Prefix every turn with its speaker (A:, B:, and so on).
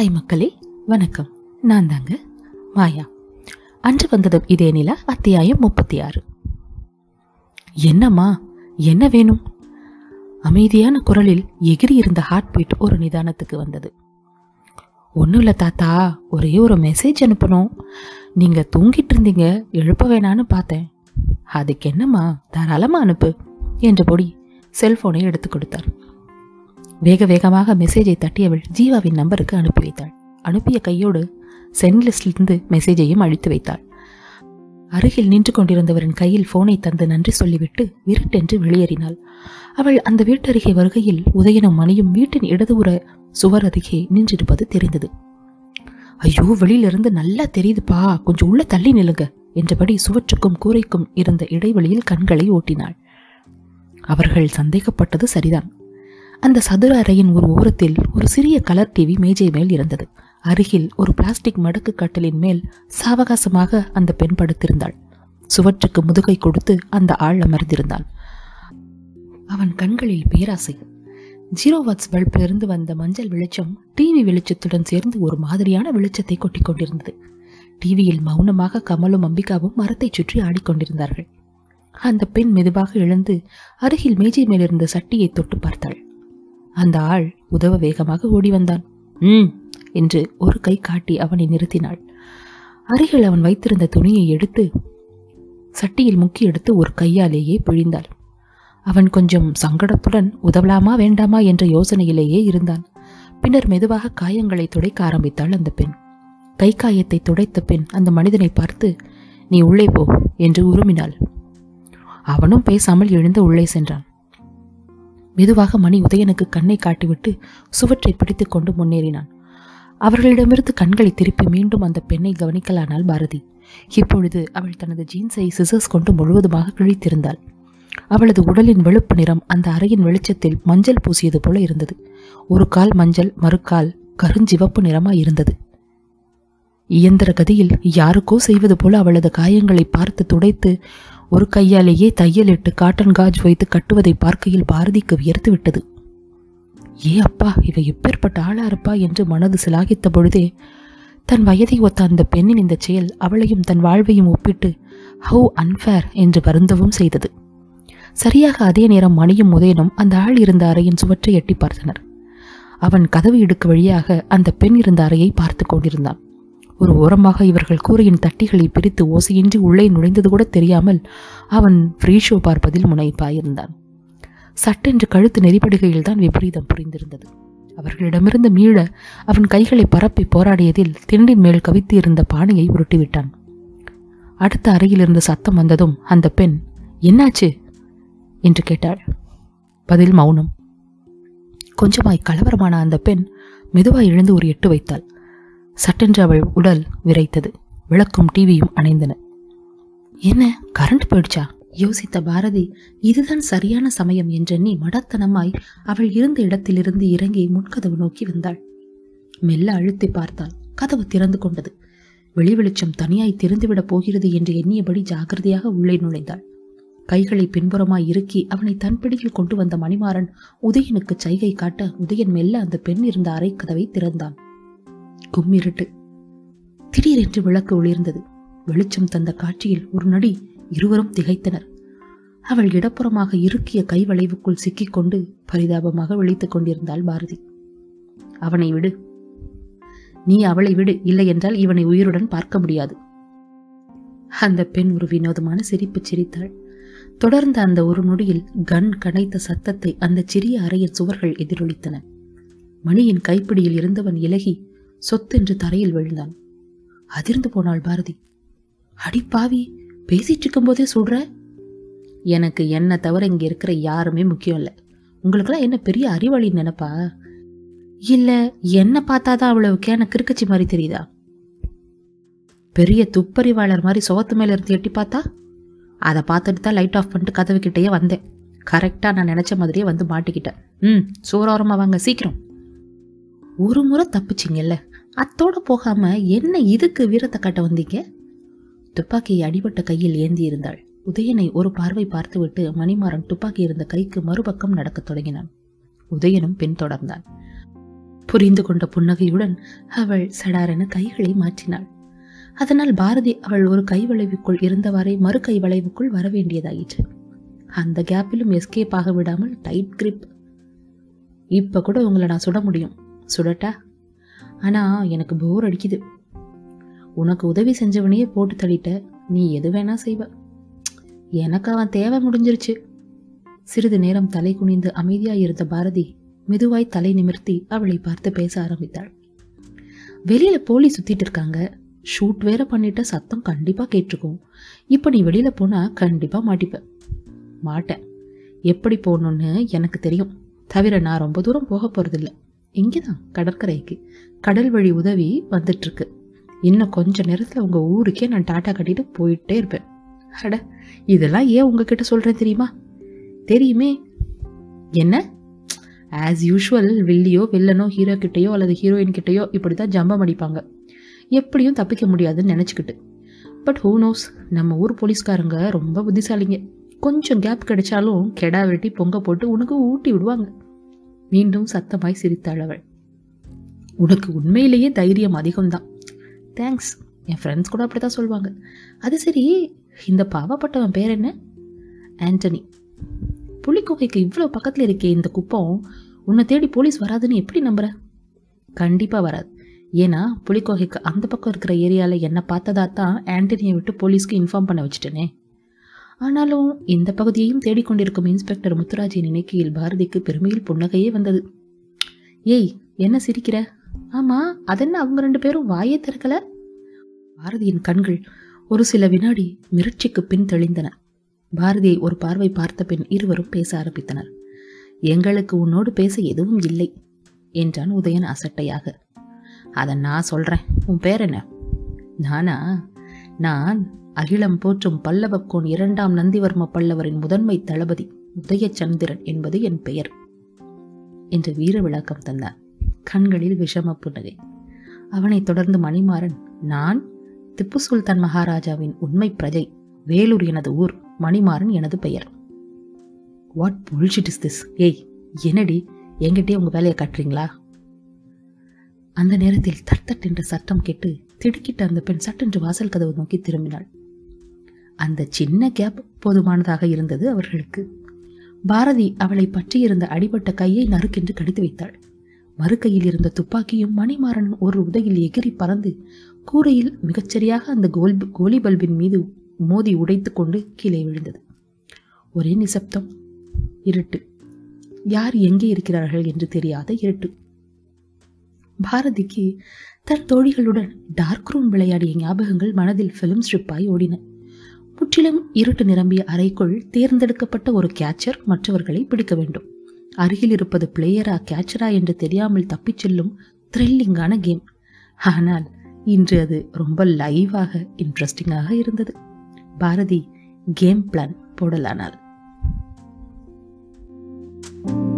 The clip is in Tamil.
A: ஹாய் மக்களே வணக்கம். நான் தாங்க மாயா. அன்று வந்ததும் இதே நிலா அத்தியாயம் முப்பத்தி ஆறு என்னம்மா என்ன வேணும்? அமைதியான குரலில் எகிரி இருந்த ஹார்ட் பீட் ஒரு நிதானத்துக்கு வந்தது. ஒன்றும் இல்லை தாத்தா ஒரே ஒரு மெசேஜ் அனுப்பணும். நீங்கள் தூங்கிட்டு இருந்தீங்க எழுப்ப வேணான்னு பார்த்தேன். அதுக்கு என்னம்மா தாராளமாக அனுப்பு என்றபடி செல்போனை எடுத்து கொடுத்தார். வேக வேகமாக மெசேஜை தட்டியவள் ஜீவாவின் நம்பருக்கு அனுப்பி வைத்தாள். அனுப்பிய கையோடு சென்ட் லிஸ்டிலிருந்து மெசேஜையும் அழித்து வைத்தாள். அருகில் நின்று கொண்டிருந்தவரின் கையில் போனை தந்து நன்றி சொல்லிவிட்டு விருட்டென்று வெளியேறினாள். அவள் அந்த வீட்டருகே வருகையில் உதயனும் மணியும் வீட்டின் இடதுபுற சுவர் அருகே நின்றிருப்பது தெரிந்தது. ஐயோ வெளியிலிருந்து நல்லா தெரியுதுப்பா. கொஞ்சம் உள்ள தள்ளி நிலுங்க என்றபடி சுவற்றுக்கும் கூரைக்கும் இருந்த இடைவெளியில் கண்களை ஓட்டினாள். அவர்கள் சந்தேகப்பட்டது சரிதான். அந்த சதுர அறையின் ஒரு ஓரத்தில் ஒரு சிறிய கலர் டிவி மேஜை மேல் இருந்தது. அருகில் ஒரு பிளாஸ்டிக் மடக்கு கட்டலின் மேல் சாவகாசமாக அந்த பெண் படுத்திருந்தாள். சுவற்றுக்கு முதுகை கொடுத்து அந்த ஆள் அமர்ந்திருந்தான். அவன் கண்களில் பேராசை. ஜீரோ வாட்ஸ் பல்பிலிருந்து வந்த மஞ்சள் வெளிச்சம் டிவி வெளிச்சத்துடன் சேர்ந்து ஒரு மாதிரியான வெளிச்சத்தை கொட்டி கொண்டிருந்தது. டிவியில் மௌனமாக கமலும் அம்பிகாவும் மரத்தைச் சுற்றி ஆடிக்கொண்டிருந்தார்கள். அந்த பெண் மெதுவாக எழுந்து அருகில் மேஜை மேலிருந்த சட்டியை தொட்டு பார்த்தாள். அந்த ஆள் உதவ வேகமாக ஓடி வந்தான். ம் என்று ஒரு கை காட்டி அவனை நிறுத்தினாள். அருகில் அவன் வைத்திருந்த துணியை எடுத்து சட்டியில் முக்கி எடுத்து ஒரு கையாலேயே பிழிந்தாள். அவன் கொஞ்சம் சங்கடத்துடன் உதவலாமா வேண்டாமா? என்ற யோசனையிலேயே இருந்தான். பின்னர் மெதுவாக காயங்களை துடைக்க ஆரம்பித்தாள் அந்த பெண். கை காயத்தை துடைத்த பின் அந்த மனிதனை பார்த்து நீ உள்ளே போ என்று உருமினாள். அவனும் பேசாமல் எழுந்து உள்ளே சென்றான். மெதுவாக மணி உதயனுக்கு கண்ணை காட்டிவிட்டு சுவற்றை பிடித்து கொண்டு முன்னேறினான். அவர்களிடமிருந்து கண்களை திருப்பி மீண்டும் அந்த பெண்ணை கவனிக்கலானால் பாரதி. இப்பொழுது அவள் தனது ஜீன்ஸை சிசர்ஸ் கொண்டு முழுவதுமாக கிழித்திருந்தாள். அவளது உடலின் வெளுப்பு நிறம் அந்த அறையின் வெளிச்சத்தில் மஞ்சள் பூசியது போல இருந்தது. ஒரு கால் மஞ்சள் மறுக்கால் கருஞ்சிவப்பு நிறமாய் இருந்தது. இயந்திர கதியில் யாருக்கோ செய்வது போல அவளது காயங்களை பார்த்து துடைத்து ஒரு கையாலேயே தையலிட்டு காட்டன் காஜ் வைத்து கட்டுவதை பார்க்கையில் பாரதிக்கு வியர்த்து விட்டது. ஏ அப்பா இவ எப்பேற்பட்ட ஆளா இருப்பா? என்று மனது சிலாகித்த பொழுதே தன் வயதை ஒத்த அந்த பெண்ணின் இந்த செயல் அவளையும் தன் வாழ்வையும் ஒப்பிட்டு ஹவு அன்ஃபேர் என்று வருந்தவும் செய்தது. சரியாக அதே நேரம் மணியும் உதயனும் அந்த ஆள் இருந்த அறையின் சுவற்றை எட்டி பார்த்தனர். அவன் கதவு இடுக்கு வழியாக அந்த பெண் இருந்த அறையை பார்த்து கொண்டிருந்தான். ஒரு ஓரமாக இவர்கள் கூரையின் தட்டிகளை பிரித்து ஓசையின்றி உள்ளே நுழைந்தது கூட தெரியாமல் அவன் ஃப்ரீ ஷோ பார்ப்பதில் முனைப்பாயிருந்தான். சட்டென்று கழுத்து நெறிப்படுகையில் தான் விபரீதம் புரிந்திருந்தது. அவர்களிடமிருந்து மீள அவன் கைகளை பரப்பி போராடியதில் திண்டின் மேல் கவித்து இருந்த பானையை உருட்டிவிட்டான். அடுத்த அறையிலிருந்து சத்தம் வந்ததும் அந்த பெண் என்னாச்சு? என்று கேட்டாள். பதில் மௌனம். கொஞ்சமாய் கலவரமான அந்த பெண் மெதுவாய் எழுந்து ஒரு எட்டு வைத்தாள். சட்டென்று அவள் உடல் விரைத்தது. விளக்கும் டிவியும் அணைந்தன. என்ன? கரண்ட் போயிடுச்சா? யோசித்த பாரதி இதுதான் சரியான சமயம் என்றெண்ணி மடத்தனமாய் அவள் இருந்த இடத்திலிருந்து இறங்கி முன்கதவு நோக்கி வந்தாள். மெல்ல அழுத்தி பார்த்தாள். கதவு திறந்து கொண்டது. வெளி வெளிச்சம் தனியாய் திறந்துவிடப் போகிறது என்று எண்ணியபடி ஜாகிரதையாக உள்ளே நுழைந்தாள். கைகளை பின்புறமாய் இறுக்கி அவனை தன் பிடியில் கொண்டு வந்த மணிமாறன் உதயனுக்கு சைகை காட்ட உதயன் மெல்ல அந்த பெண் இருந்த அறை கதவை திறந்தான். கும்மிருட்டு. திடீரென்று விளக்கு ஒளிர்ந்தது. வெளிச்சம் தந்த காட்சியில் ஒரு நடி இருவரும் திகைத்தனர். அவள் இடப்புறமாக இறுக்கிய கை வளைவுக்குள் சிக்கிக்கொண்டு பரிதாபமாக விழித்துக் கொண்டிருந்தாள் பாரதி. அவனை விடு. நீ அவளை விடு. இல்லை என்றால் இவனை உயிருடன் பார்க்க முடியாது. அந்த பெண் ஒரு வினோதமான சிரிப்பு சிரித்தாள். தொடர்ந்த அந்த ஒரு நொடியில் கண் கனைத்த சத்தத்தை அந்த சிறிய அறையின் சுவர்கள் எதிரொலித்தன. மணியின் கைப்பிடியில் இருந்தவன் இலகி சொத்தென்று தரையில் விழுந்தான். அதிர்ந்து போனாள் பாரதி. அடி பாவி பேசிட்டு இருக்கும்போதே சொல்ற? எனக்கு என்ன தவிர இங்க இருக்கிற யாருமே முக்கியம் இல்லை. உங்களுக்கெல்லாம் என்ன பெரிய அறிவாளி நினைப்பா? இல்ல என்ன பார்த்தாதான் அவ்வளவு கேன கிறுக்கச்சி மாதிரி தெரியுதா? பெரிய துப்பறிவாளர் மாதிரி சுவத்து மேல இருந்து எட்டி பார்த்தா? அதை பார்த்துட்டு தான் லைட் ஆஃப் பண்ணிட்டு கதவுக்கிட்டேயே வந்தேன். கரெக்டாக நான் நினச்ச மாதிரியே வந்து மாட்டிக்கிட்டேன். ம் சோரோரமாக வாங்க சீக்கிரம். ஒரு முறை தப்பிச்சிங்கல்ல? அத்தோடு போகாமல் என்ன இதுக்கு வீரத்தை காட்ட வந்தீங்க? துப்பாக்கியை அடிபட்ட கையில் ஏந்தி இருந்தாள். உதயனை ஒரு பார்வை பார்த்துவிட்டு மணிமாறன் துப்பாக்கி இருந்த கைக்கு மறுபக்கம் நடக்கத் தொடங்கினான். உதயனும் பின்தொடர்ந்தான் புரிந்து கொண்ட புன்னகையுடன் அவள் சடாரென கைகளை மாற்றினாள். அதனால் பாரதி அவள் ஒரு கை வளைவுக்குள் இருந்தவாறே மறு கை வளைவுக்குள் வரவேண்டியதாயிற்று அந்த கேப்பிலும் எஸ்கேப் ஆக விடாமல் டைட் கிரிப் இப்போ கூட உங்களை நான் சுட முடியும். சுடட்டா? ஆனால் எனக்கு போர் அடிக்குது. உனக்கு உதவி செஞ்சவனையே போட்டு தள்ளிட்ட நீ எது வேணா செய்வ. எனக்கு அவன் தேவை முடிஞ்சிருச்சு. சிறிது நேரம் தலை குனிந்து அமைதியாய் இருந்த பாரதி மெதுவாய் தலை நிமிர்த்தி அவளை பார்த்து பேச ஆரம்பித்தாள். வெளியில போலீஸ் சுத்திட்டு இருக்காங்க. ஷூட் வேற பண்ணிட்ட சத்தம் கண்டிப்பா கேட்டிருக்கும். இப்போ நீ வெளியில போனா கண்டிப்பா மாட்டிப்ப. மாட்டேன். எப்படி போகணும்னு எனக்கு தெரியும். தவிர நான் ரொம்ப தூரம் போக போறதில்லை. இங்கேதான் கடற்கரைக்கு. கடல் வழி உதவி வந்துட்டு இருக்கு இன்னும் கொஞ்ச நேரத்துல உங்க ஊருக்கே நான் டாட்டா கட்டிட்டு போயிட்டே இருப்பேன். அட இதெல்லாம் ஏன் உங்ககிட்ட சொல்றேன் தெரியுமா? தெரியுமே. என்ன? ஆஸ் யூஷுவல் வில்லியோ வில்லனோ ஹீரோ கிட்டேயோ அல்லது ஹீரோயின் கிட்டேயோ இப்படி தான் ஜம்பம் அடிப்பாங்க. எப்படியும் தப்பிக்க முடியாதுன்னு நினச்சிக்கிட்டு. பட் ஹூ நோஸ் நம்ம ஊர் போலீஸ்காரங்க ரொம்ப புத்திசாலிங்க. கொஞ்சம் கேப் கிடைச்சாலும் கெடா வெட்டி பொங்க போட்டு உனக்கு ஊட்டி விடுவாங்க. மீண்டும் சத்தமாய் சிரித்தாள் அவள். உனக்கு உண்மையிலேயே தைரியம் அதிகம்தான். தேங்க்ஸ் என் ஃப்ரெண்ட்ஸ் கூட அப்படி தான் சொல்லுவாங்க அது சரி இந்த பாவப்பட்டவன் பேர் என்ன? ஆண்டனி புலிக்குகைக்கு இவ்வளோ பக்கத்தில் இருக்கே இந்த குப்பம். உன்னை தேடி போலீஸ் வராதுன்னு எப்படி நம்புற? கண்டிப்பாக வராது. ஏன்னா புலிக்கோகைக்கு அந்த பக்கம் இருக்கிற ஏரியாவில் என்னை பார்த்ததா தான் ஆண்டனியை விட்டு போலீஸ்க்கு இன்ஃபார்ம் பண்ண வச்சுட்டேனே. ஆனாலும் இந்த பகுதியையும் தேடிக்கொண்டிருக்கும் இன்ஸ்பெக்டர் முத்துராஜின் நினைக்கையில் பாரதிக்கு பெருமையில் புன்னகையே வந்தது. ஏய் என்ன சிரிக்கிற? ஆமா அதென்ன அவங்க ரெண்டு பேரும் வாயே திறக்கல? பாரதியின் கண்கள் ஒரு சில வினாடி மிரட்சிக்கு பின் தெளிந்தன. பாரதியை ஒரு பார்வை பார்த்த பின் இருவரும் பேச ஆரம்பித்தனர். எங்களுக்கு உன்னோடு பேச எதுவும் இல்லை என்றான் உதயன் அசட்டையாக. அதை நான் சொல்றேன். உன் பேர் என்ன? நானா? நான் அகிலம் போற்றும் பல்லவக்கோன் இரண்டாம் நந்திவர்ம பல்லவரின் முதன்மை தளபதி உதயச்சந்திரன் என்பது என் பெயர் என்று வீர விளக்கம் தந்தார் கண்களில் விஷம புன்னகை. அவனைத் தொடர்ந்து மணிமாறன் நான் திப்பு சுல்தான் மகாராஜாவின் உண்மை பிரஜை வேலூர் எனது ஊர் மணிமாறன் எனது பெயர். வாட் புல்ஷிட் இஸ் திஸ் ஏய் என்னடி? என்கிட்டயே உங்க வேலையை காட்டுறீங்களா? அந்த நேரத்தில் தட் தட் என்ற சத்தம் கேட்டு திடுக்கிட்ட அந்த பெண் சட்டென்று வாசல் கதவு நோக்கி திரும்பினாள். அந்த சின்ன கேப் போதுமானதாக இருந்தது அவர்களுக்கு. பாரதி அவளை பற்றியிருந்த அடிபட்ட கையை நறுக்கென்று கடித்து வைத்தாள். மறுக்கையில் இருந்த துப்பாக்கியும் மணிமாறன் ஒரு உதையில் எகிரி பறந்து கூரையில் மிகச்சரியாக அந்த கோல் கோலி பல்பின் மீது மோதி உடைத்து கொண்டு கீழே விழுந்தது. ஒரே நிசப்தம். இருட்டு. யார் எங்கே இருக்கிறார்கள் என்று தெரியாத இருட்டு. பாரதிக்கு தன் தோழிகளுடன் டார்க் ரூம் விளையாடிய ஞாபகங்கள் மனதில் ஃபிலிம் ஸ்ட்ரிப்பாய் ஓடின. முற்றிலும் இருட்டு நிரம்பிய அறைக்குள் தேர்ந்தெடுக்கப்பட்ட ஒரு கேச்சர் மற்றவர்களை பிடிக்க வேண்டும். அருகில் இருப்பது பிளேயரா கேச்சரா என்று தெரியாமல் தப்பிச் செல்லும் த்ரில்லிங்கான கேம் ஆனால் இன்று அது ரொம்ப லைவாக இன்ட்ரெஸ்டிங்காக இருந்தது. பாரதி கேம் பிளான் போடலானாள். thank you